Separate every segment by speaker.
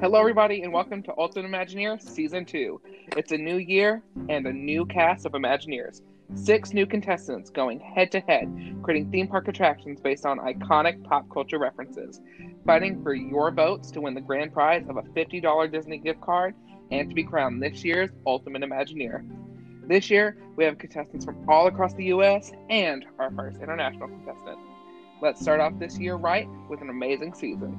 Speaker 1: Hello, everybody, and welcome to Ultimate Imagineer Season 2. It's a new year and a new cast of Imagineers. Six new contestants going head to head, creating theme park attractions based on iconic pop culture references, fighting for your votes to win the grand prize of a $50 Disney gift card and to be crowned this year's Ultimate Imagineer. This year, we have contestants from all across the U.S. and our first international contestant. Let's start off this year right with an amazing season.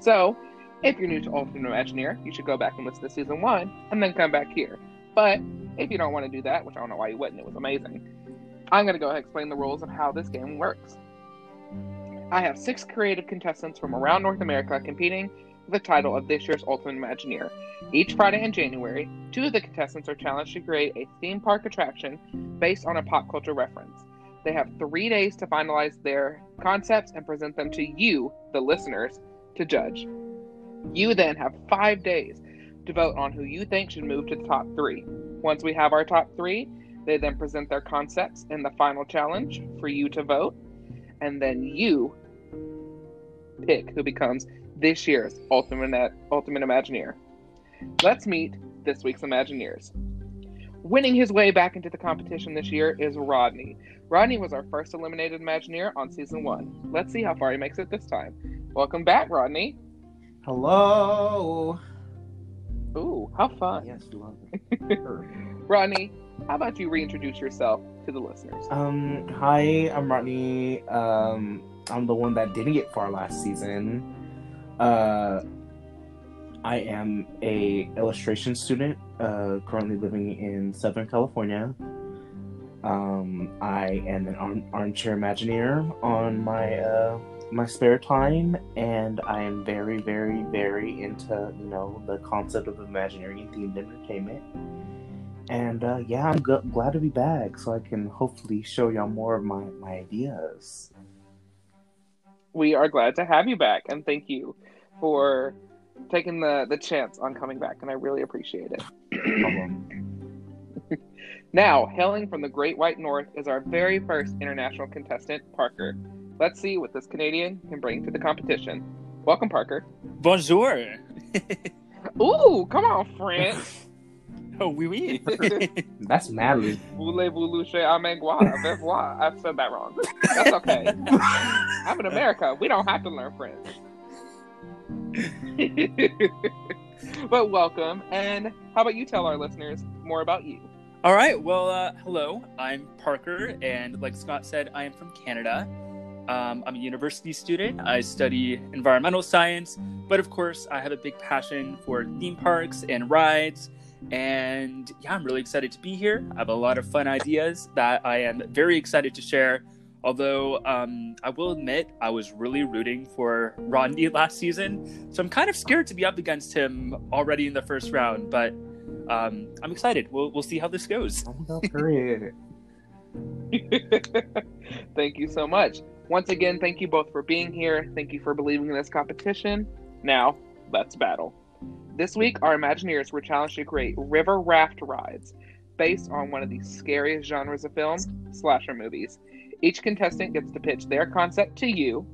Speaker 1: So, if you're new to Ultimate Imagineer, you should go back and listen to season one and then come back here. But if you don't want to do that, which I don't know why you wouldn't, it was amazing, I'm going to go ahead and explain the rules of how this game works. I have six creative contestants from around North America competing for the title of this year's Ultimate Imagineer. Each Friday in January, two of the contestants are challenged to create a theme park attraction based on a pop culture reference. They have three days to finalize their concepts and present them to you, the listeners, to judge. You then have five days to vote on who you think should move to the top three. Once we have our top three, they then present their concepts in the final challenge for you to vote, and then you pick who becomes this year's Ultimate, Ultimate Imagineer. Let's meet this week's Imagineers. Winning his way back into the competition this year is Rodney. Rodney was our first eliminated Imagineer on season one. Let's see how far he makes it this time. Welcome back, Rodney.
Speaker 2: Hello.
Speaker 1: Ooh, how fun.
Speaker 2: Yes, you love
Speaker 1: Rodney, how about you reintroduce yourself to the listeners?
Speaker 2: Um, hi, I'm Rodney. Um, I'm the one that didn't get far last season. Uh, I am a illustration student, uh, currently living in Southern California. Um, I am an arm- armchair Imagineer on my uh, my spare time, and I am very, very, very into you know the concept of Imagineering themed entertainment. And uh, yeah, I'm g- glad to be back, so I can hopefully show y'all more of my my ideas.
Speaker 1: We are glad to have you back, and thank you for taking the the chance on coming back, and I really appreciate it. now, hailing from the Great White North is our very first international contestant, Parker. Let's see what this Canadian can bring to the competition. Welcome, Parker.
Speaker 3: Bonjour.
Speaker 1: Ooh, come on, French.
Speaker 3: oh, oui, oui.
Speaker 2: That's madly.
Speaker 1: Voulez-vous loucher à moi? I've said that wrong. That's okay. I'm in America. We don't have to learn French. but welcome. And how about you tell our listeners more about you?
Speaker 3: All right. Well, uh, hello. I'm Parker, and like Scott said, I am from Canada. Um, I'm a university student. I study environmental science, but of course, I have a big passion for theme parks and rides. And yeah, I'm really excited to be here. I have a lot of fun ideas that I am very excited to share. Although um, I will admit, I was really rooting for Rodney last season, so I'm kind of scared to be up against him already in the first round. But um, I'm excited. We'll we'll see how this goes.
Speaker 2: Oh, period.
Speaker 1: Thank you so much. Once again, thank you both for being here. Thank you for believing in this competition. Now, let's battle. This week, our Imagineers were challenged to create river raft rides based on one of the scariest genres of film, slasher movies. Each contestant gets to pitch their concept to you.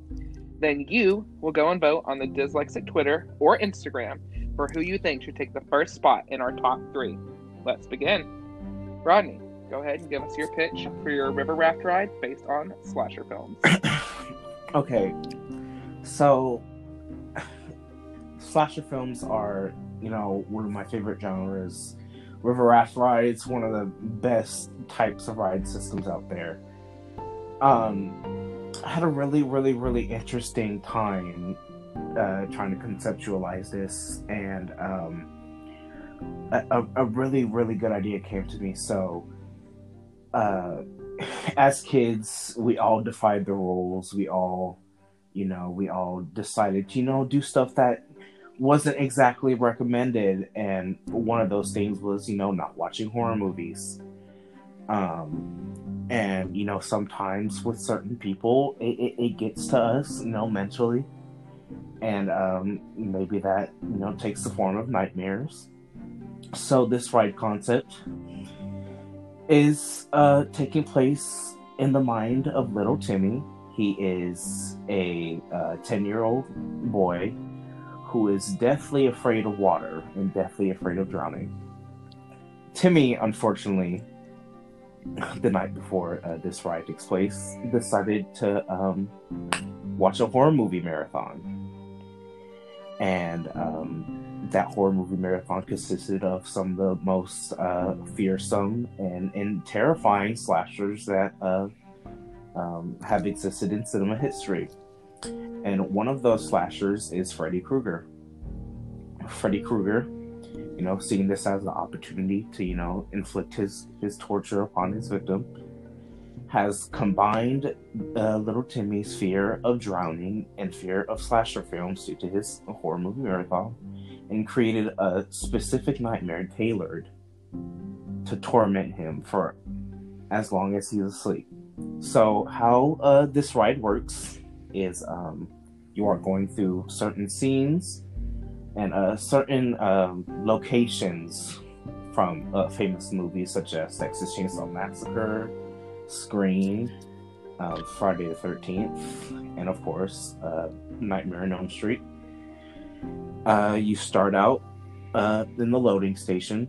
Speaker 1: Then you will go and vote on the Dyslexic Twitter or Instagram for who you think should take the first spot in our top three. Let's begin. Rodney, go ahead and give us your pitch for your river raft ride based on slasher films.
Speaker 2: okay, so slasher films are, you know, one of my favorite genres. River raft rides, one of the best types of ride systems out there. Um, I had a really, really, really interesting time uh, trying to conceptualize this, and um, a, a really, really good idea came to me. So, uh, as kids, we all defied the rules. We all, you know, we all decided you know, do stuff that wasn't exactly recommended. And one of those things was, you know, not watching horror movies. Um, and, you know, sometimes with certain people, it, it, it gets to us, you know, mentally. And um, maybe that, you know, takes the form of nightmares. So, this ride concept is uh, taking place in the mind of little Timmy. He is a 10 uh, year old boy who is deathly afraid of water and deathly afraid of drowning. Timmy, unfortunately, the night before uh, this ride takes place, decided to um, watch a horror movie marathon. And um, that horror movie marathon consisted of some of the most uh, fearsome and, and terrifying slashers that uh, um, have existed in cinema history. And one of those slashers is Freddy Krueger. Freddy Krueger you know, seeing this as an opportunity to, you know, inflict his his torture upon his victim, has combined uh, little Timmy's fear of drowning and fear of slasher films due to his horror movie marathon, and created a specific nightmare tailored to torment him for as long as he's asleep. So, how uh, this ride works is um, you are going through certain scenes and uh, certain um, locations from uh, famous movies such as Texas Chainsaw Massacre, Scream, uh, Friday the 13th, and of course, uh, Nightmare on Elm Street. Uh, you start out uh, in the loading station,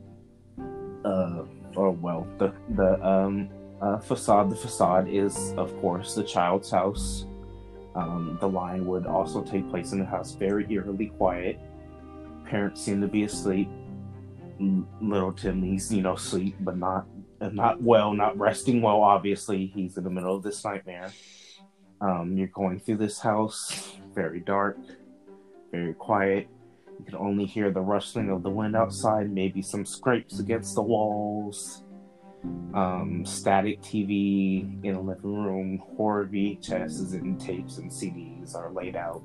Speaker 2: or well, the the um, facade. The facade is, of course, the child's house. Um, the line would also take place in the house, very eerily quiet parents seem to be asleep. Little Timmy's, you know, sleep, but not not well, not resting well. Obviously, he's in the middle of this nightmare. Um, you're going through this house, very dark, very quiet. You could only hear the rustling of the wind outside, maybe some scrapes against the walls. Um, static TV in the living room, horror VHSs and tapes and CDs are laid out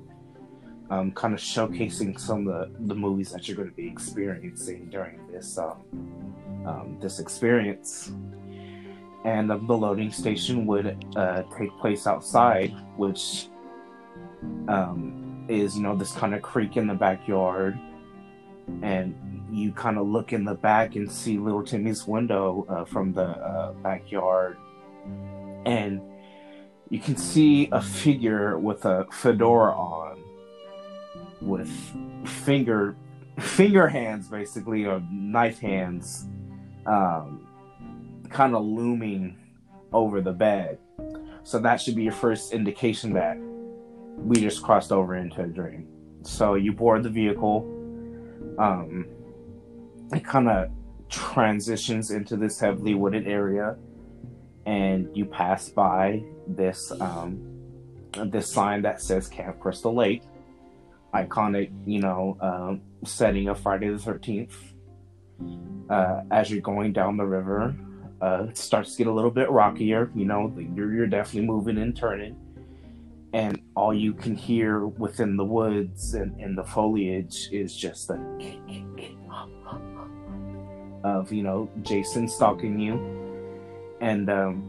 Speaker 2: um, kind of showcasing some of the, the movies that you're going to be experiencing during this um, um, this experience. And the loading station would uh, take place outside, which um, is you know this kind of creek in the backyard, and you kind of look in the back and see little Timmy's window uh, from the uh, backyard, and you can see a figure with a fedora on with finger finger hands basically or knife hands um, kind of looming over the bed. So that should be your first indication that we just crossed over into a dream so you board the vehicle um, it kind of transitions into this heavily wooded area and you pass by this um, this sign that says camp crystal lake iconic, you know, um, setting of Friday the Thirteenth. Uh, as you're going down the river, uh, it starts to get a little bit rockier. You know, you're you're definitely moving and turning, and all you can hear within the woods and, and the foliage is just the of you know Jason stalking you, and um,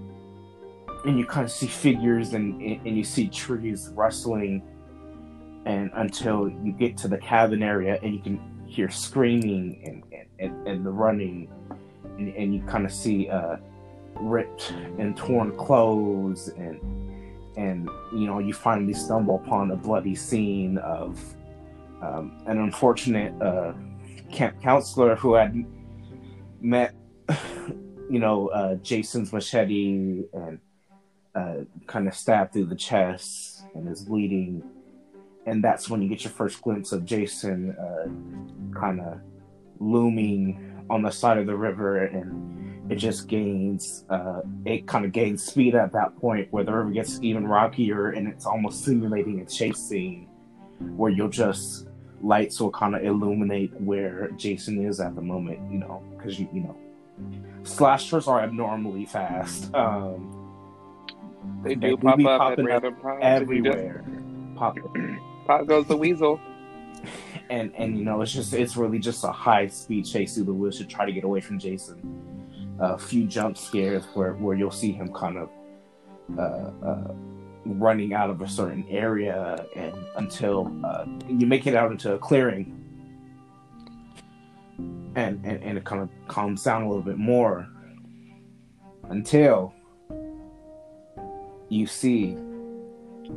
Speaker 2: and you kind of see figures and and you see trees rustling. And until you get to the cabin area and you can hear screaming and and, and the running. And, and you kind of see uh, ripped and torn clothes and and you know you finally stumble upon a bloody scene of um, an unfortunate uh, camp counselor who had met you know uh, Jason's machete and uh, kind of stabbed through the chest and is bleeding. And that's when you get your first glimpse of Jason uh, kind of looming on the side of the river, and it just gains uh, it kind of gains speed at that point where the river gets even rockier, and it's almost simulating a chase scene where you'll just lights will kind of illuminate where Jason is at the moment, you know, because you you know slashers are abnormally fast. Um,
Speaker 1: they do they pop up,
Speaker 2: up everywhere. Pop
Speaker 1: Pop goes the weasel.
Speaker 2: And and you know it's just it's really just a high speed chase through the woods to try to get away from Jason. A few jump scares where where you'll see him kind of uh, uh, running out of a certain area and until uh, you make it out into a clearing and, and and it kind of calms down a little bit more until you see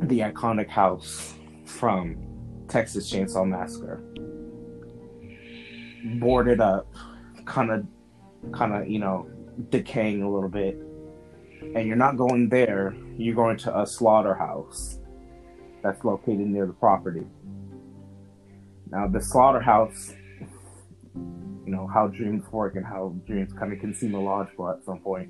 Speaker 2: the iconic house from Texas Chainsaw Massacre. Boarded up, kind of, kind of, you know, decaying a little bit. And you're not going there. You're going to a slaughterhouse that's located near the property. Now, the slaughterhouse, you know, how dreams work and how dreams kind of can seem illogical at some point,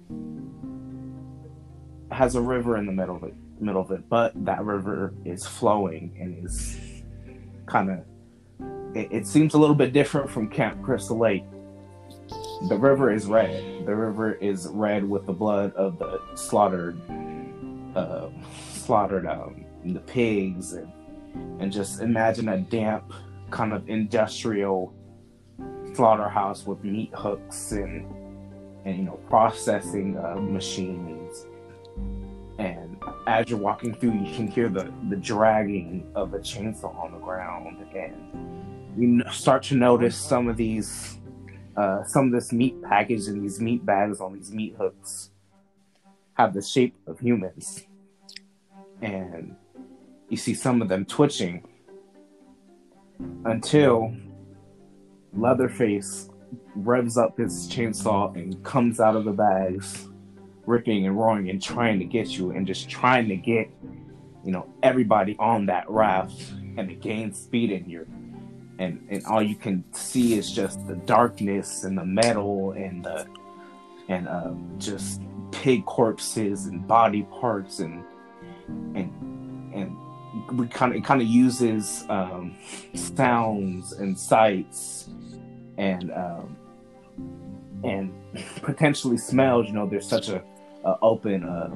Speaker 2: has a river in the middle of it, middle of it, but that river is flowing and is kind of. It, it seems a little bit different from Camp Crystal Lake. The river is red. The river is red with the blood of the slaughtered, uh, slaughtered um, the pigs, and and just imagine a damp kind of industrial slaughterhouse with meat hooks and and you know processing uh, machines and as you're walking through you can hear the the dragging of a chainsaw on the ground and you start to notice some of these uh, some of this meat package and these meat bags on these meat hooks have the shape of humans and you see some of them twitching until Leatherface revs up his chainsaw and comes out of the bags, ripping and roaring and trying to get you and just trying to get, you know, everybody on that raft and it gains speed in you. And, and all you can see is just the darkness and the metal and the and um, just pig corpses and body parts and and and we kind of it kind of uses um, sounds and sights and um, and potentially smells. You know, there's such a, a open uh,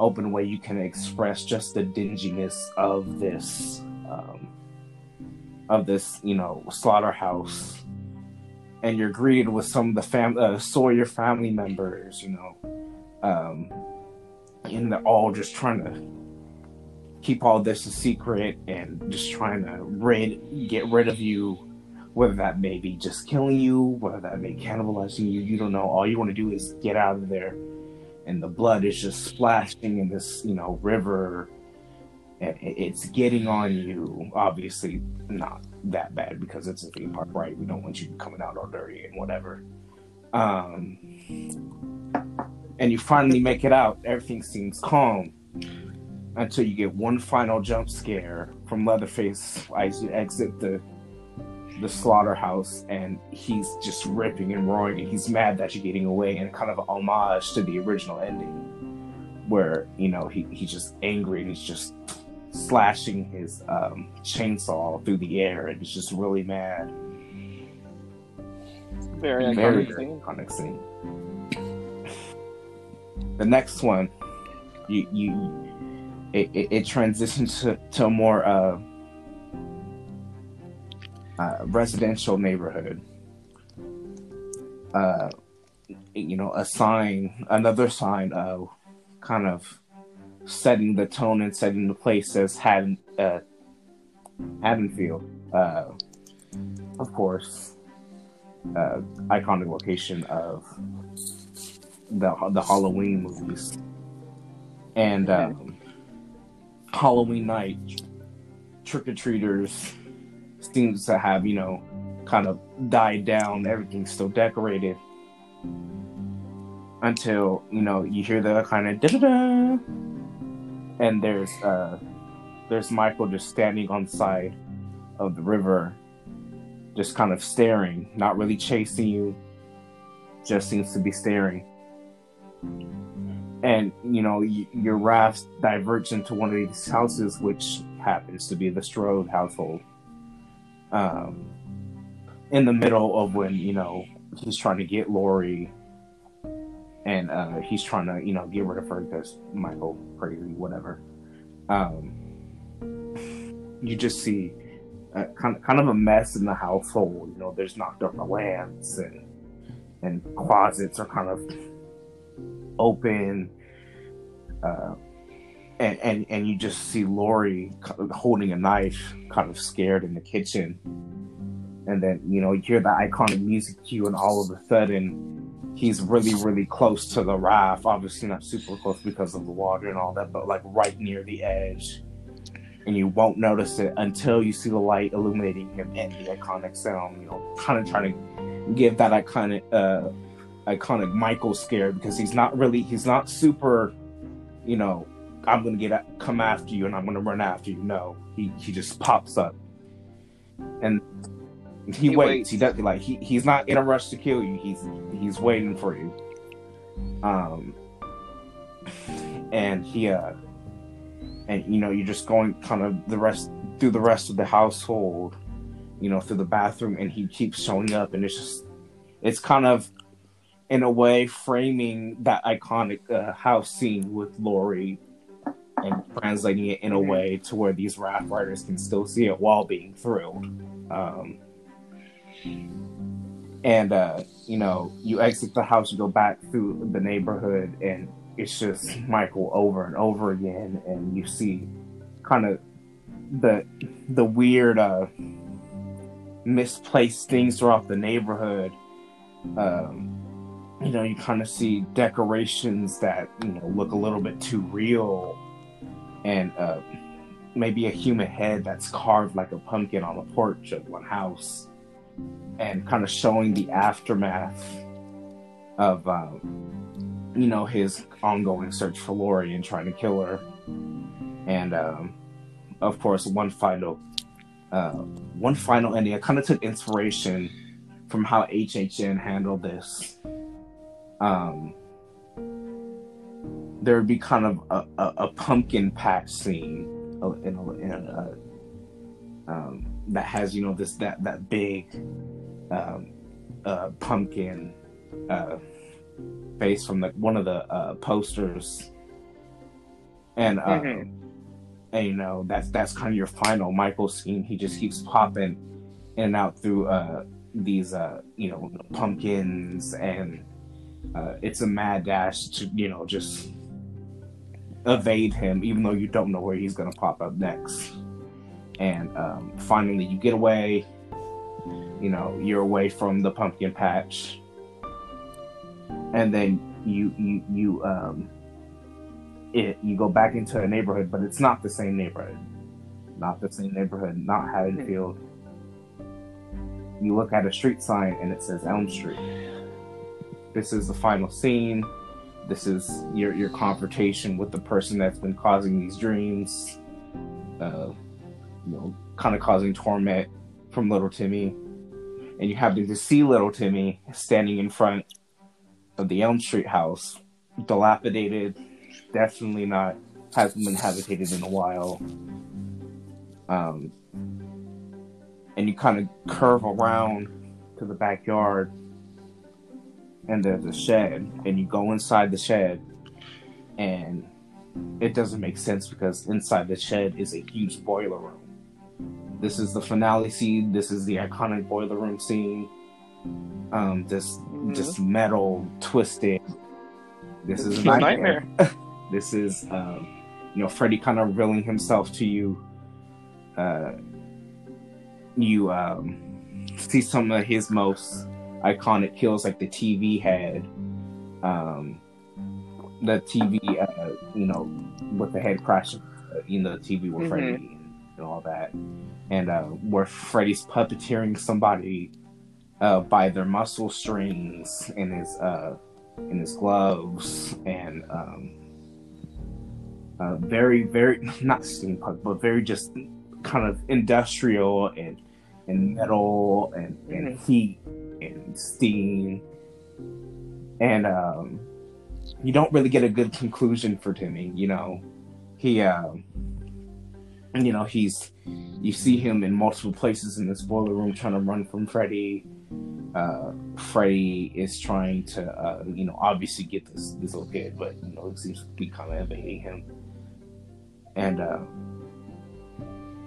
Speaker 2: open way you can express just the dinginess of this of this you know slaughterhouse. And you're greeted with some of the fam- uh, Sawyer family members, you know, um, and they're all just trying to keep all this a secret and just trying to rid get rid of you whether that may be just killing you whether that may cannibalizing you you don't know all you want to do is get out of there and the blood is just splashing in this you know river it's getting on you obviously not that bad because it's a theme park right? We don't want you coming out all dirty and whatever. Um and you finally make it out. Everything seems calm until you get one final jump scare from Leatherface. As you exit the the slaughterhouse and he's just ripping and roaring and he's mad that you're getting away and kind of a homage to the original ending where you know he, he's just angry and he's just slashing his um, chainsaw through the air and he's just really mad
Speaker 1: very iconic
Speaker 2: very,
Speaker 1: scene.
Speaker 2: very iconic scene the next one you you it, it, it transitions to, to a more uh, uh, residential neighborhood. Uh, you know, a sign, another sign of kind of setting the tone and setting the place as Haddon, uh, Haddonfield. Uh, of course, uh, iconic location of the the Halloween movies, and um, Halloween night, trick or treaters seems to have you know kind of died down. Everything's still decorated until you know you hear the kind of da da and there's uh there's Michael just standing on side of the river, just kind of staring, not really chasing you, just seems to be staring. And you know y- your raft diverts into one of these houses which happens to be the strode household. Um in the middle of when you know he's trying to get laurie and uh he's trying to you know get rid of her because michael crazy whatever. Um you just see uh, kind of kind of a mess in the household. You know there's knocked over lamps and and closets are kind of open, uh, and and and you just see Laurie holding a knife, kind of scared in the kitchen, and then you know you hear the iconic music cue, and all of a sudden he's really really close to the raft. Obviously not super close because of the water and all that, but like right near the edge. and you won't notice it until you see the light illuminating him and the iconic sound. You know, kind of trying to give that iconic, uh, iconic Michael scare because he's not really, he's not super, you know, I'm gonna get come after you and I'm gonna run after you. No, he he just pops up, and he, he waits. waits. He doesn't like he he's not in a rush to kill you. He's he's waiting for you. Um, and he uh and you know you're just going kind of the rest through the rest of the household you know through the bathroom and he keeps showing up and it's just it's kind of in a way framing that iconic uh, house scene with Laurie and translating it in a way to where these raft riders can still see it while being thrilled um, and uh, you know you exit the house you go back through the neighborhood and it's just Michael over and over again, and you see kind of the the weird uh, misplaced things throughout the neighborhood. Um, you know, you kind of see decorations that you know look a little bit too real, and uh, maybe a human head that's carved like a pumpkin on a porch of one house, and kind of showing the aftermath of. Um, you know, his ongoing search for Laurie and trying to kill her. And um, of course, one final, uh, one final ending. I kind of took inspiration from how HHN handled this. Um, there would be kind of a, a, a pumpkin patch scene in a, in a um, that has you know this that that big um, uh, pumpkin uh, face from the one of the uh, posters, and uh, mm-hmm. and you know that's that's kind of your final Michael scheme. He just keeps popping in and out through uh, these uh, you know pumpkins, and uh, it's a mad dash to you know just evade him, even though you don't know where he's gonna pop up next. And um, finally, you get away. You know, you're away from the pumpkin patch and then you you you um it you go back into a neighborhood, but it's not the same neighborhood, not the same neighborhood, not Haddonfield. You look at a street sign and it says Elm Street. This is the final scene. This is your your confrontation with the person that's been causing these dreams. Uh, you know, kind of causing torment from little Timmy, and you happen to see little Timmy standing in front of the Elm Street house, dilapidated, definitely not hasn't been habitated in a while. Um, and you kind of curve around to the backyard, and there's a shed, and you go inside the shed, and it doesn't make sense because inside the shed is a huge boiler room. This is the finale scene. This is the iconic boiler room scene. Um, this mm-hmm. just metal twisted. This is a nightmare. nightmare. this is, um, you know, Freddy kind of reeling himself to you. Uh, you um, see some of his most iconic kills, like the TV head. Um, the TV, uh, you know, with the head crashing, uh, you know, the TV with mm-hmm. Freddy and, and, all that, and uh, where Freddy's puppeteering somebody uh, by their muscle strings in his uh, in his gloves and um, uh, very very not steampunk but very just kind of industrial and and metal and, and mm-hmm. heat and steam and um, you don't really get a good conclusion for Timmy you know he um, you know he's you see him in multiple places in this boiler room trying to run from Freddy uh, Freddy is trying to, uh, you know, obviously get this this little kid, but you know, it seems to be kind of evading him. And uh,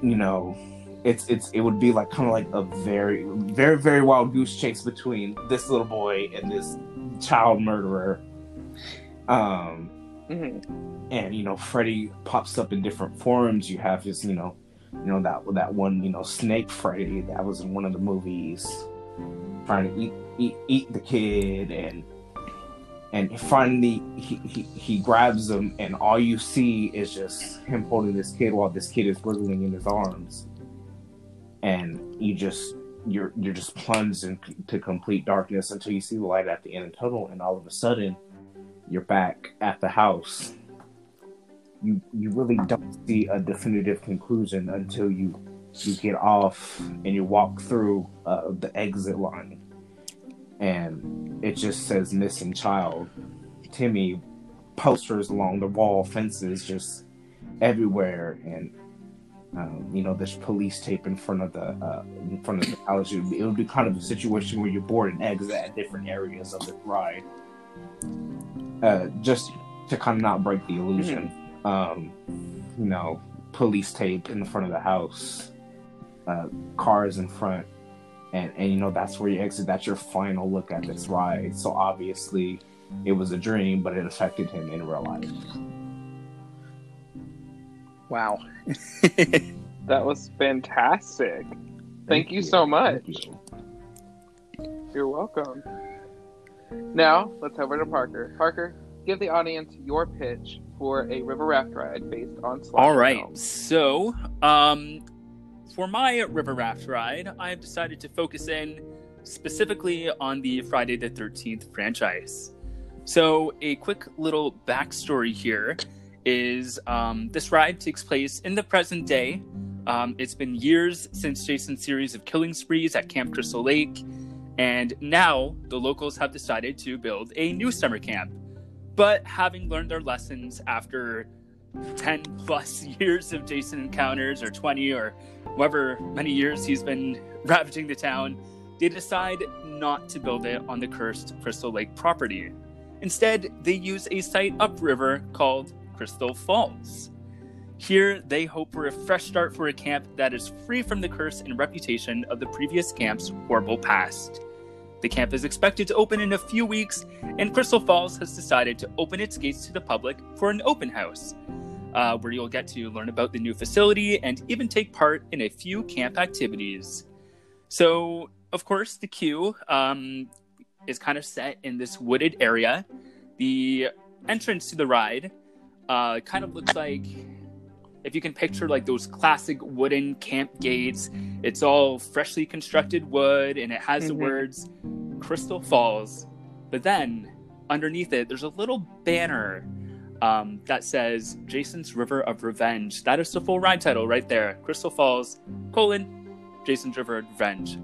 Speaker 2: you know, it's it's it would be like kind of like a very very very wild goose chase between this little boy and this child murderer. Um, mm-hmm. and you know, Freddy pops up in different forms. You have his, you know, you know that that one, you know, Snake Freddy. That was in one of the movies. Trying to eat eat eat the kid. And and finally he, he, he grabs him. And all you see is just him holding this kid while this kid is wriggling in his arms. And you just you're you're just plunged into complete darkness until you see the light at the end of the tunnel. And all of a sudden you're back at the house you you really don't see a definitive conclusion until you you get off and you walk through uh, the exit line and it just says missing child. Timmy posters along the wall, fences just everywhere, and um, you know there's police tape in front of the uh, in front of the house. It would, be, kind of a situation where you're board and exit at different areas of the ride, uh, just to kind of not break the illusion. Mm-hmm. Um, you know, police tape in the front of the house, uh, cars in front and and you know that's where you exit. That's your final look at this ride. So obviously it was a dream but it affected him in real life.
Speaker 3: Wow.
Speaker 1: That was fantastic. Thank, thank you, you, so much. you. you're welcome now let's head over to parker parker give the audience your pitch for a river raft ride based on
Speaker 3: all right so um for my river raft ride, I have decided to focus in specifically on the Friday the 13th franchise. So, a quick little backstory here is um, this ride takes place in the present day. Um, it's been years since Jason's series of killing sprees at Camp Crystal Lake, and now the locals have decided to build a new summer camp. But having learned their lessons after 10 plus years of Jason encounters, or 20, or however many years he's been ravaging the town, they decide not to build it on the cursed Crystal Lake property. Instead, they use a site upriver called Crystal Falls. Here, they hope for a fresh start for a camp that is free from the curse and reputation of the previous camp's horrible past. The camp is expected to open in a few weeks, and Crystal Falls has decided to open its gates to the public for an open house, uh, where you'll get to learn about the new facility and even take part in a few camp activities. So, of course, the queue um, is kind of set in this wooded area. The entrance to the ride uh, kind of looks like if you can picture like those classic wooden camp gates, it's all freshly constructed wood and it has mm-hmm. the words Crystal Falls. But then underneath it, there's a little banner um, that says Jason's River of Revenge. That is the full ride title right there. Crystal Falls, colon, Jason's River of Revenge.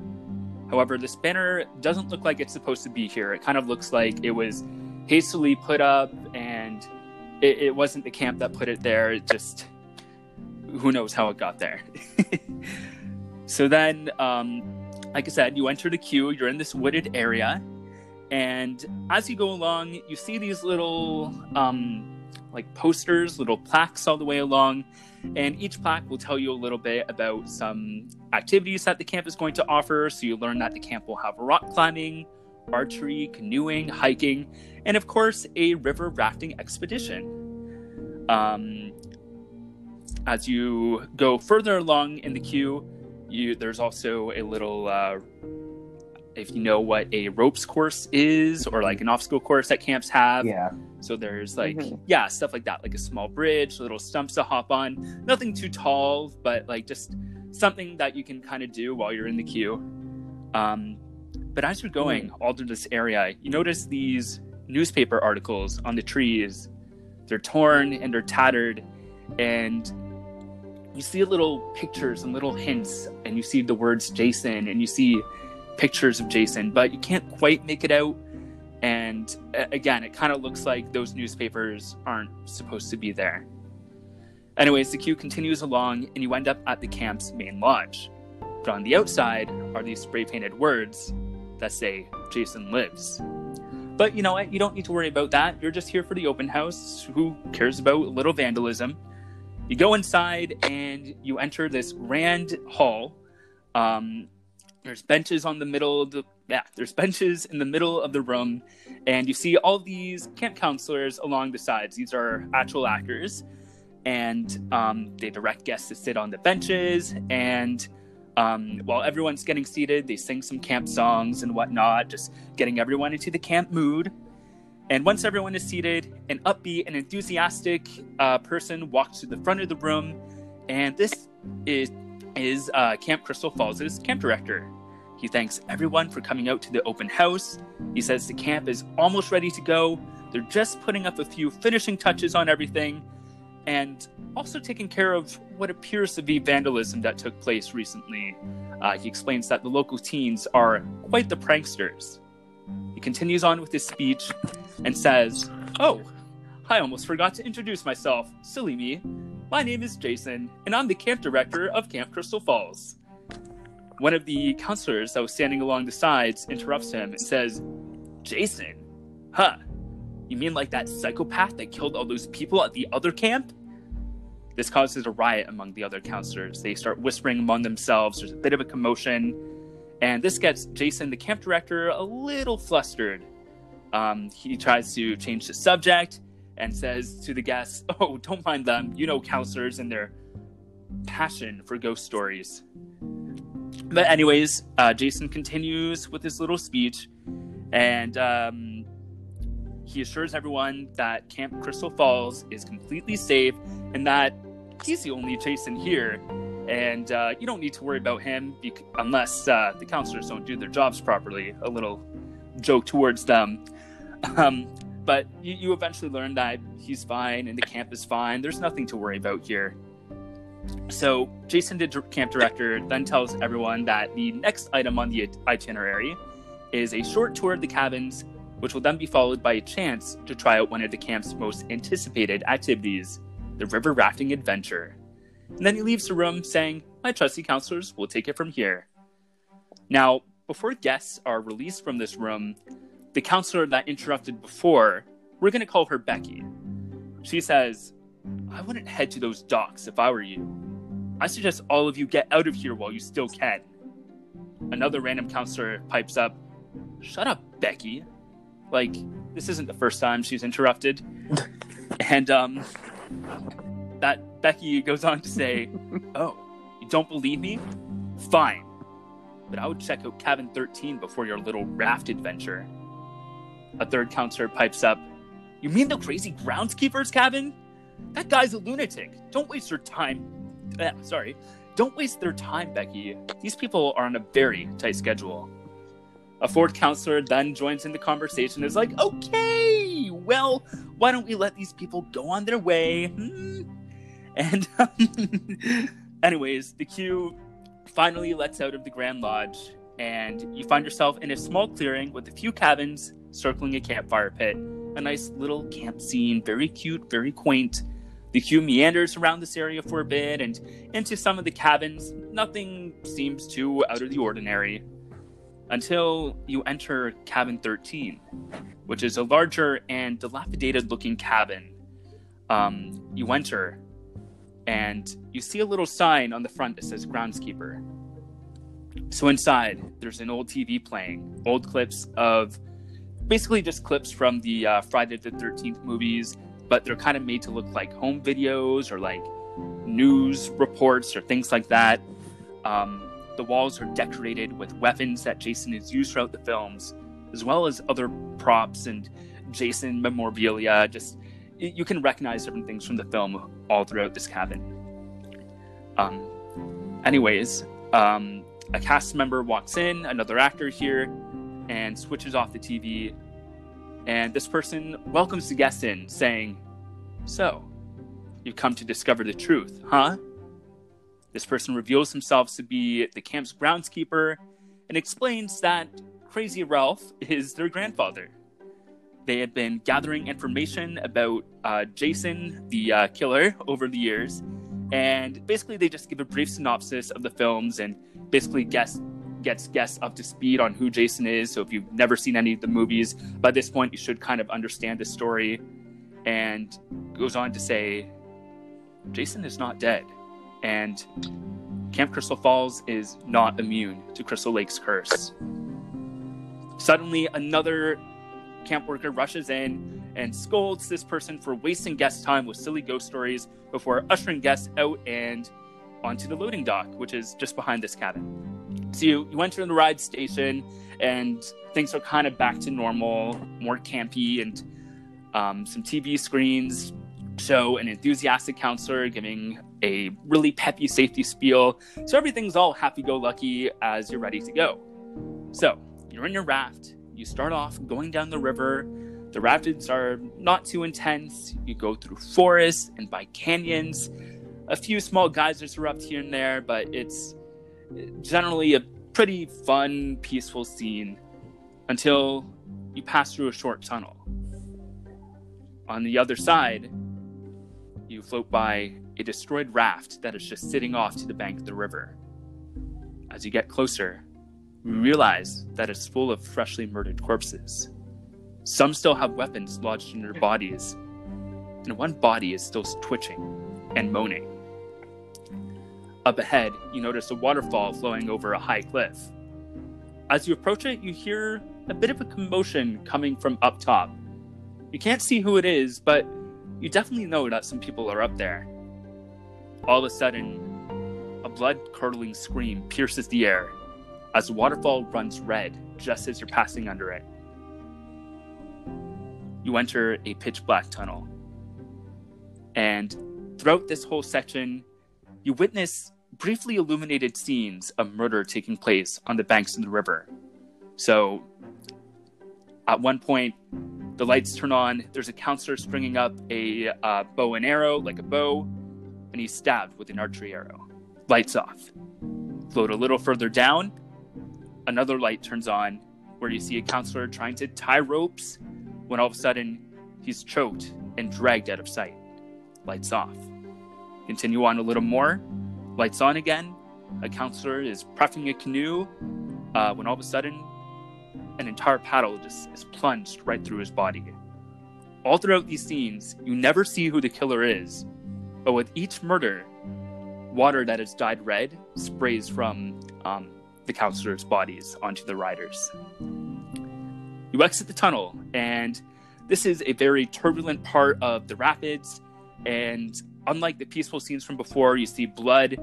Speaker 3: However, this banner doesn't look like it's supposed to be here. It kind of looks like it was hastily put up and it, it wasn't the camp that put it there. It just, who knows how it got there. so then, um, like I said, you enter the queue, you're in this wooded area. And as you go along, you see these little um, like posters, little plaques all the way along. And each plaque will tell you a little bit about some activities that the camp is going to offer. So you learn that the camp will have rock climbing, archery, canoeing, hiking, and of course, a river rafting expedition. Um, as you go further along in the queue, you there's also a little uh, if you know what a ropes course is or like an obstacle course that camps have.
Speaker 2: Yeah.
Speaker 3: So there's like mm-hmm. yeah, stuff like that, like a small bridge, little stumps to hop on. Nothing too tall, but like just something that you can kind of do while you're in the queue. Um, but as you're going mm. all through this area, you notice these newspaper articles on the trees. They're torn and they're tattered, and you see little pictures and little hints, and you see the words Jason, and you see pictures of Jason, but you can't quite make it out. And again, it kind of looks like those newspapers aren't supposed to be there. Anyways, the queue continues along, and you end up at the camp's main lodge. But on the outside are these spray painted words that say, Jason lives. But you know what? You don't need to worry about that. You're just here for the open house. Who cares about a little vandalism? You go inside and you enter this grand hall. Um, there's benches on the middle of the yeah, there's benches in the middle of the room, and you see all these camp counselors along the sides. These are actual actors, and um, they direct guests to sit on the benches. And um, while everyone's getting seated, they sing some camp songs and whatnot, just getting everyone into the camp mood. And once everyone is seated, an upbeat and enthusiastic uh, person walks to the front of the room, and this is is uh, Camp Crystal Falls' camp director. He thanks everyone for coming out to the open house. He says the camp is almost ready to go. They're just putting up a few finishing touches on everything, and also taking care of what appears to be vandalism that took place recently. Uh, he explains that the local teens are quite the pranksters. He continues on with his speech and says, Oh, I almost forgot to introduce myself. Silly me. My name is Jason, and I'm the camp director of Camp Crystal Falls. One of the counselors that was standing along the sides interrupts him and says, Jason? Huh. You mean like that psychopath that killed all those people at the other camp? This causes a riot among the other counselors. They start whispering among themselves. There's a bit of a commotion. And this gets Jason, the camp director, a little flustered. Um, he tries to change the subject and says to the guests, Oh, don't mind them. You know, counselors and their passion for ghost stories. But, anyways, uh, Jason continues with his little speech and um, he assures everyone that Camp Crystal Falls is completely safe and that he's the only Jason here. And uh, you don't need to worry about him bec- unless uh, the counselors don't do their jobs properly. A little joke towards them. Um, but you, you eventually learn that he's fine and the camp is fine. There's nothing to worry about here. So Jason, the camp director, then tells everyone that the next item on the itinerary is a short tour of the cabins, which will then be followed by a chance to try out one of the camp's most anticipated activities, the river rafting adventure. And then he leaves the room saying, My trusty counselors will take it from here. Now, before guests are released from this room, the counselor that interrupted before, we're going to call her Becky. She says, I wouldn't head to those docks if I were you. I suggest all of you get out of here while you still can. Another random counselor pipes up, Shut up, Becky. Like, this isn't the first time she's interrupted. and, um, that Becky goes on to say, Oh, you don't believe me? Fine. But I would check out cabin 13 before your little raft adventure. A third counselor pipes up, You mean the crazy groundskeeper's cabin? That guy's a lunatic. Don't waste your time. Eh, sorry. Don't waste their time, Becky. These people are on a very tight schedule. A fourth counselor then joins in the conversation and is like, okay, well, why don't we let these people go on their way? Hmm? And, anyways, the queue finally lets out of the Grand Lodge, and you find yourself in a small clearing with a few cabins circling a campfire pit. A nice little camp scene, very cute, very quaint. The queue meanders around this area for a bit and into some of the cabins. Nothing seems too out of the ordinary until you enter cabin 13, which is a larger and dilapidated looking cabin. Um, you enter and you see a little sign on the front that says groundskeeper. So inside, there's an old TV playing, old clips of basically just clips from the uh, Friday the 13th movies, but they're kind of made to look like home videos or like news reports or things like that. Um, the walls are decorated with weapons that Jason has used throughout the films, as well as other props and Jason memorabilia. Just you can recognize different things from the film all throughout this cabin. Um, anyways, um, a cast member walks in, another actor here, and switches off the TV. And this person welcomes the guest in, saying, So, you've come to discover the truth, huh? This person reveals himself to be the camp's groundskeeper and explains that Crazy Ralph is their grandfather. They had been gathering information about uh, Jason, the uh, killer, over the years, and basically they just give a brief synopsis of the films and basically guess gets guests up to speed on who Jason is. So if you've never seen any of the movies, by this point you should kind of understand the story. And goes on to say, Jason is not dead, and Camp Crystal Falls is not immune to Crystal Lake's curse. Suddenly, another camp worker rushes in and scolds this person for wasting guest time with silly ghost stories before ushering guests out and onto the loading dock, which is just behind this cabin. So you, you enter the ride station, and things are kind of back to normal, more campy, and Um, some TV screens show an enthusiastic counselor giving a really peppy safety spiel. So everything's all happy go lucky as you're ready to go. So you're in your raft. You start off going down the river. The rapids are not too intense. You go through forests and by canyons. A few small geysers erupt here and there, but it's generally a pretty fun, peaceful scene until you pass through a short tunnel. On the other side, you float by a destroyed raft that is just sitting off to the bank of the river. As you get closer, you realize that it's full of freshly murdered corpses. Some still have weapons lodged in their bodies, and one body is still twitching and moaning. Up ahead, you notice a waterfall flowing over a high cliff. As you approach it, you hear a bit of a commotion coming from up top. You can't see who it is, but you definitely know that some people are up there. All of a sudden, a blood curdling scream pierces the air as the waterfall runs red just as you're passing under it. You enter a pitch black tunnel. And throughout this whole section, you witness briefly illuminated scenes of murder taking place on the banks of the river. So, at one point, the lights turn on. There's a counselor stringing up a uh, bow and arrow, like a bow, and he's stabbed with an archery arrow. Lights off. Float a little further down. Another light turns on, where you see a counselor trying to tie ropes, when all of a sudden he's choked and dragged out of sight. Lights off. Continue on a little more. Lights on again. A counselor is prepping a canoe, uh, when all of a sudden an entire paddle just is plunged right through his body. All throughout these scenes, you never see who the killer is, but with each murder, water that has dyed red sprays from um, the counselors' bodies onto the riders. You exit the tunnel, and this is a very turbulent part of the rapids. And unlike the peaceful scenes from before, you see blood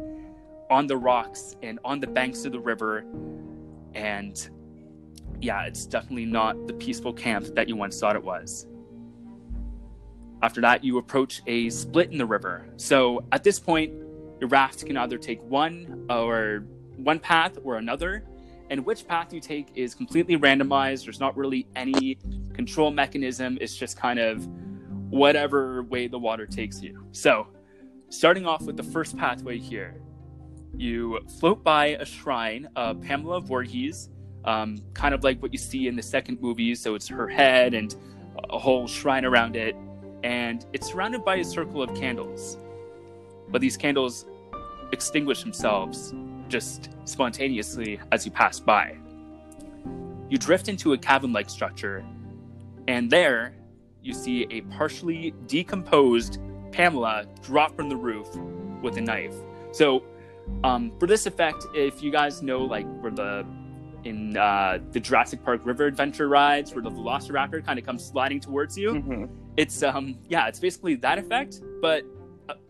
Speaker 3: on the rocks and on the banks of the river. And yeah, it's definitely not the peaceful camp that you once thought it was. After that, you approach a split in the river. So at this point, your raft can either take one or one path or another, and which path you take is completely randomized. There's not really any control mechanism. It's just kind of whatever way the water takes you. So, starting off with the first pathway here, you float by a shrine of Pamela Voorhees, um, kind of like what you see in the second movie. So it's her head and a whole shrine around it, and it's surrounded by a circle of candles. But these candles extinguish themselves just spontaneously as you pass by. You drift into a cabin like structure, and there you see a partially decomposed Pamela drop from the roof with a knife. So, um, for this effect, if you guys know, like, where the in uh, the Jurassic Park River Adventure rides where the Velociraptor kind of comes sliding towards you. Mm-hmm. It's um yeah, it's basically that effect, but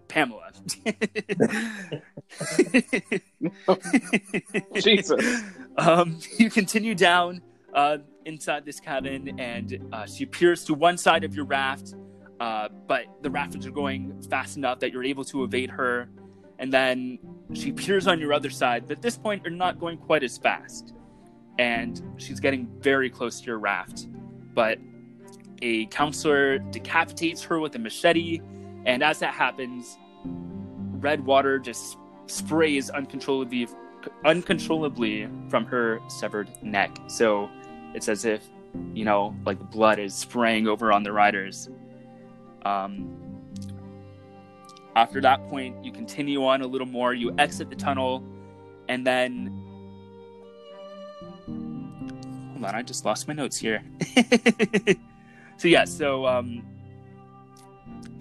Speaker 3: Pamela.
Speaker 1: Jesus.
Speaker 3: Um, you continue down uh, inside this cabin, and uh, she appears to one side of your raft, uh, but the rapids are going fast enough that you're able to evade her. And then she peers on your other side, but at this point, you're not going quite as fast and she's getting very close to your raft. But a counselor decapitates her with a machete, and as that happens, red water just sprays uncontrollably uncontrollably from her severed neck. So it's as if, you know, like blood is spraying over on the riders. Um, after that point, you continue on a little more, you exit the tunnel, and then hold on, I just lost my notes here. so yeah, so um,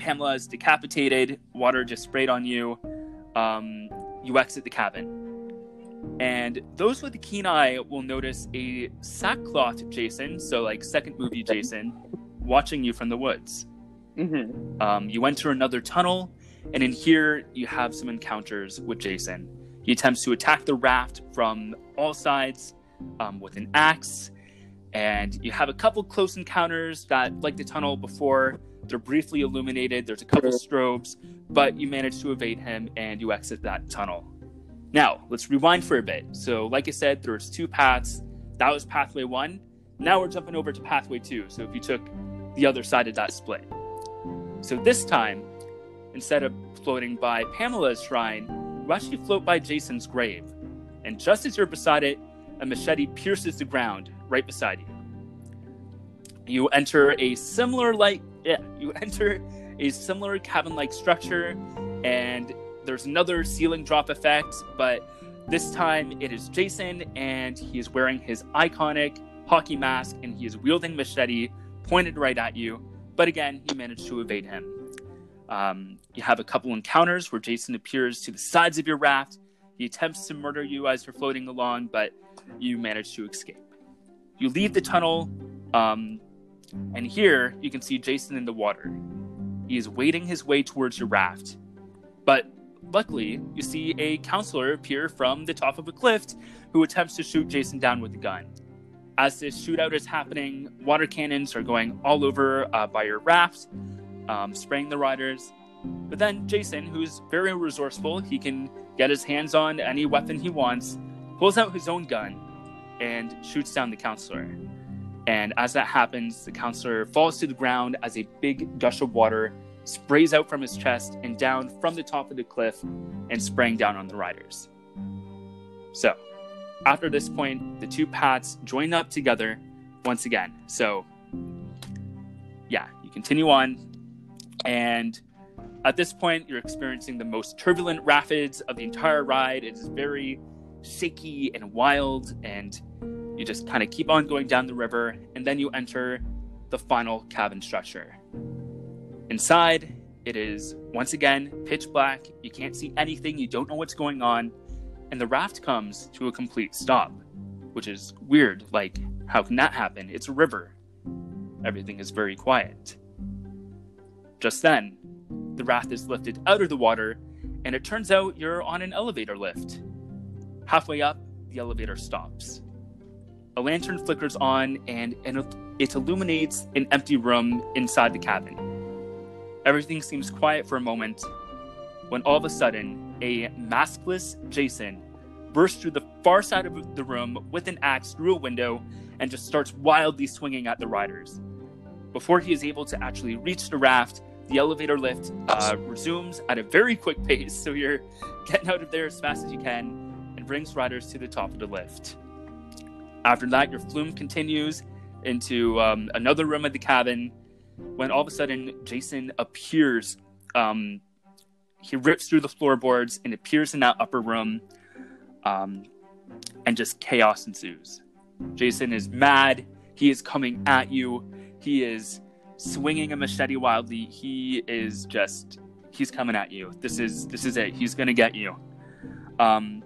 Speaker 3: Pamela is decapitated. Water just sprayed on you. Um, you exit the cabin, and those with a keen eye will notice a sackcloth Jason, so like second movie Jason, watching you from the woods. Mm-hmm. Um, you enter another tunnel, and in here you have some encounters with Jason. He attempts to attack the raft from all sides um, with an axe, and you have a couple close encounters that, like the tunnel before, they're briefly illuminated. There's a couple strobes, but you manage to evade him and you exit that tunnel. Now, let's rewind for a bit. So, like I said, there's two paths. That was pathway one. Now we're jumping over to pathway two. So, if you took the other side of that split. So, this time, instead of floating by Pamela's shrine, you actually float by Jason's grave. And just as you're beside it, a machete pierces the ground right beside you. You enter a similar like yeah, you enter a similar cabin-like structure, and there's another ceiling drop effect, but this time it is Jason, and he is wearing his iconic hockey mask, and he is wielding machete pointed right at you. But again, you manage to evade him. Um, you have a couple encounters where Jason appears to the sides of your raft. He attempts to murder you as you're floating along, but you manage to escape. You leave the tunnel, um, and here you can see Jason in the water. He is wading his way towards your raft. But luckily, you see a counselor appear from the top of a cliff who attempts to shoot Jason down with a gun. As this shootout is happening, water cannons are going all over uh, by your raft, um, spraying the riders. But then Jason, who's very resourceful, he can get his hands on any weapon he wants, pulls out his own gun, and shoots down the counselor. And as that happens, the counselor falls to the ground as a big gush of water sprays out from his chest and down from the top of the cliff and spraying down on the riders. So, after this point, the two paths join up together once again. So, yeah, you continue on, and at this point, you're experiencing the most turbulent rapids of the entire ride. It is very shaky and wild, and you just kind of keep on going down the river, and then you enter the final cabin structure. Inside, it is once again pitch black. You can't see anything, you don't know what's going on, and the raft comes to a complete stop, which is weird. Like, how can that happen? It's a river. Everything is very quiet. Just then, the raft is lifted out of the water, and it turns out you're on an elevator lift. Halfway up, the elevator stops. A lantern flickers on, and it illuminates an empty room inside the cabin. Everything seems quiet for a moment when all of a sudden, a maskless Jason bursts through the far side of the room with an axe through a window and just starts wildly swinging at the riders. Before he is able to actually reach the raft, the elevator lift uh, resumes at a very quick pace, so you're getting out of there as fast as you can brings riders to the top of the lift. After that, your flume continues into um, another room of the cabin when all of a sudden Jason appears. Um, he rips through the floorboards and appears in that upper room, um, and just chaos ensues. Jason is mad. He is coming at you. He is swinging a machete wildly. He is just he's coming at you. This is this is it. He's gonna get you. Um,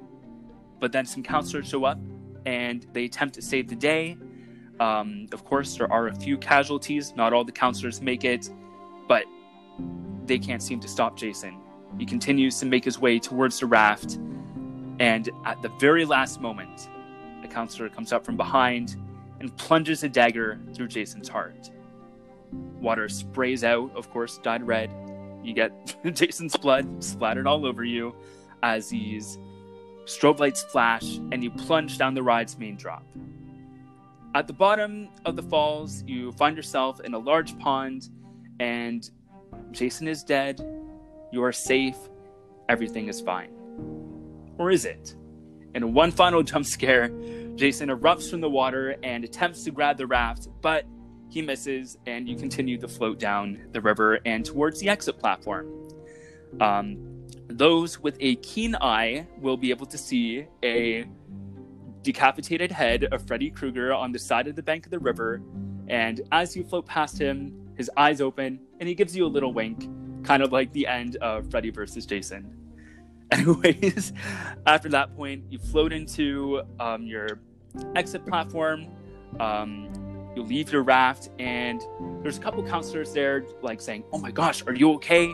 Speaker 3: but then some counselors show up and they attempt to save the day. Um, of course, there are a few casualties. Not all the counselors make it, but they can't seem to stop Jason. He continues to make his way towards the raft, and at the very last moment, a counselor comes up from behind and plunges a dagger through Jason's heart. Water sprays out, of course, dyed red. You get Jason's blood splattered all over you as these strobe lights flash and you plunge down the ride's main drop. At the bottom of the falls, you find yourself in a large pond, and Jason is dead. You are safe. Everything is fine. Or is it? In one final jump scare, Jason erupts from the water and attempts to grab the raft, but he misses, and you continue to float down the river and towards the exit platform. Um, those with a keen eye will be able to see a decapitated head of Freddy Krueger on the side of the bank of the river. And as you float past him, his eyes open and he gives you a little wink, kind of like the end of Freddy versus Jason. Anyways, after that point, you float into um, your exit platform. Um, you leave your raft and there's a couple counselors there like saying oh my gosh are you okay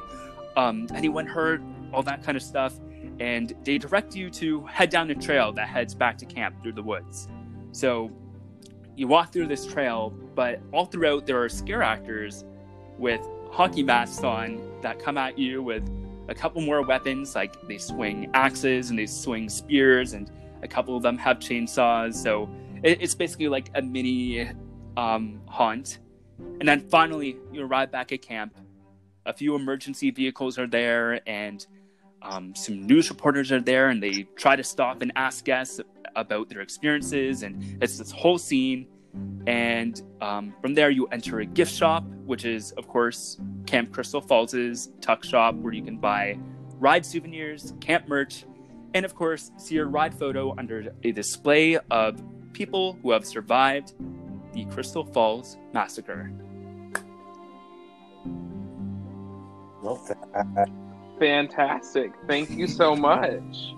Speaker 3: um, anyone hurt all that kind of stuff and they direct you to head down a trail that heads back to camp through the woods so you walk through this trail, but all throughout there are scare actors with hockey masks on that come at you with a couple more weapons, like they swing axes and they swing spears, and a couple of them have chainsaws. So it's basically like a mini um, haunt. And then finally, you arrive back at camp. A few emergency vehicles are there, and um, some news reporters are there, and they try to stop and ask guests about their experiences. And it's this whole scene. And um, from there, you enter a gift shop, which is, of course, Camp Crystal Falls' tuck shop, where you can buy ride souvenirs, camp merch, and of course, see your ride photo under a display of people who have survived the Crystal Falls massacre.
Speaker 2: Love that.
Speaker 1: Fantastic. Thank you so much.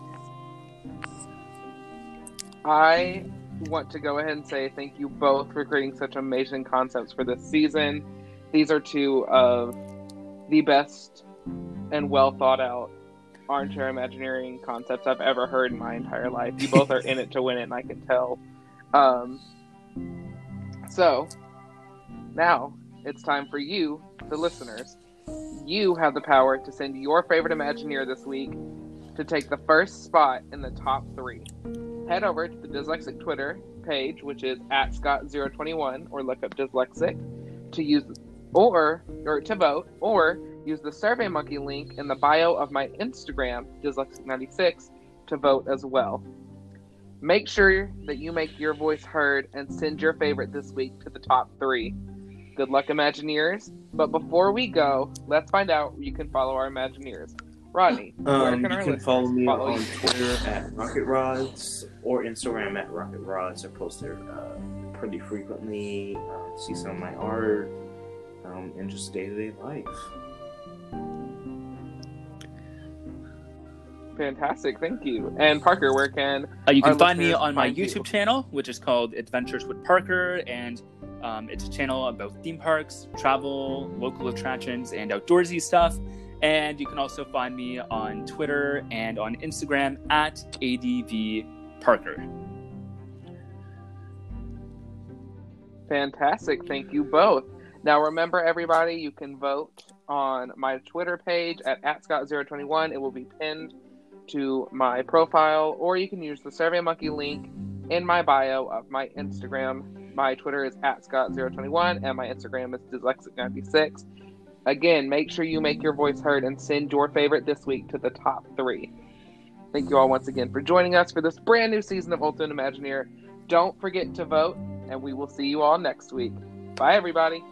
Speaker 1: I want to go ahead and say thank you both for creating such amazing concepts for this season. These are two of the best and well thought out armchair imagineering concepts I've ever heard in my entire life. You both are in it to win it, and I can tell. Um, so, now it's time for you, the listeners. You have the power to send your favorite Imagineer this week to take the first spot in the top three. Head over to the Dyslexic Twitter page, which is at Scott021, or look up Dyslexic to use or or to vote, or use the Survey Monkey link in the bio of my Instagram, Dyslexic96, to vote as well. Make sure that you make your voice heard and send your favorite this week to the top three. Good luck, Imagineers. But before we go, let's find out where you can follow our Imagineers. Rodney, where
Speaker 2: Um,
Speaker 1: can
Speaker 2: you
Speaker 1: our
Speaker 2: can follow me
Speaker 1: follow
Speaker 2: on
Speaker 1: you?
Speaker 2: Twitter at Rocket Rods or Instagram at Rocket Rods. I post there uh, pretty frequently. Uh, see some of my art um, and just day to day life.
Speaker 1: Fantastic, thank you. And Parker, where can
Speaker 3: Uh, you can find me on my
Speaker 1: find you.
Speaker 3: YouTube channel, which is called Adventures with Parker, and um, it's a channel about theme parks, travel, local attractions, and outdoorsy stuff. And you can also find me on Twitter and on Instagram at ADVParker.
Speaker 1: Fantastic. Thank you both. Now, remember, everybody, you can vote on my Twitter page at, at Scott021. It will be pinned to my profile, or you can use the SurveyMonkey link in my bio of my Instagram. My Twitter is at Scott021, and my Instagram is Dyslexic96. Again, make sure you make your voice heard and send your favorite this week to the top three. Thank you all once again for joining us for this brand new season of Ultimate Imagineer. Don't forget to vote, and we will see you all next week. Bye, everybody.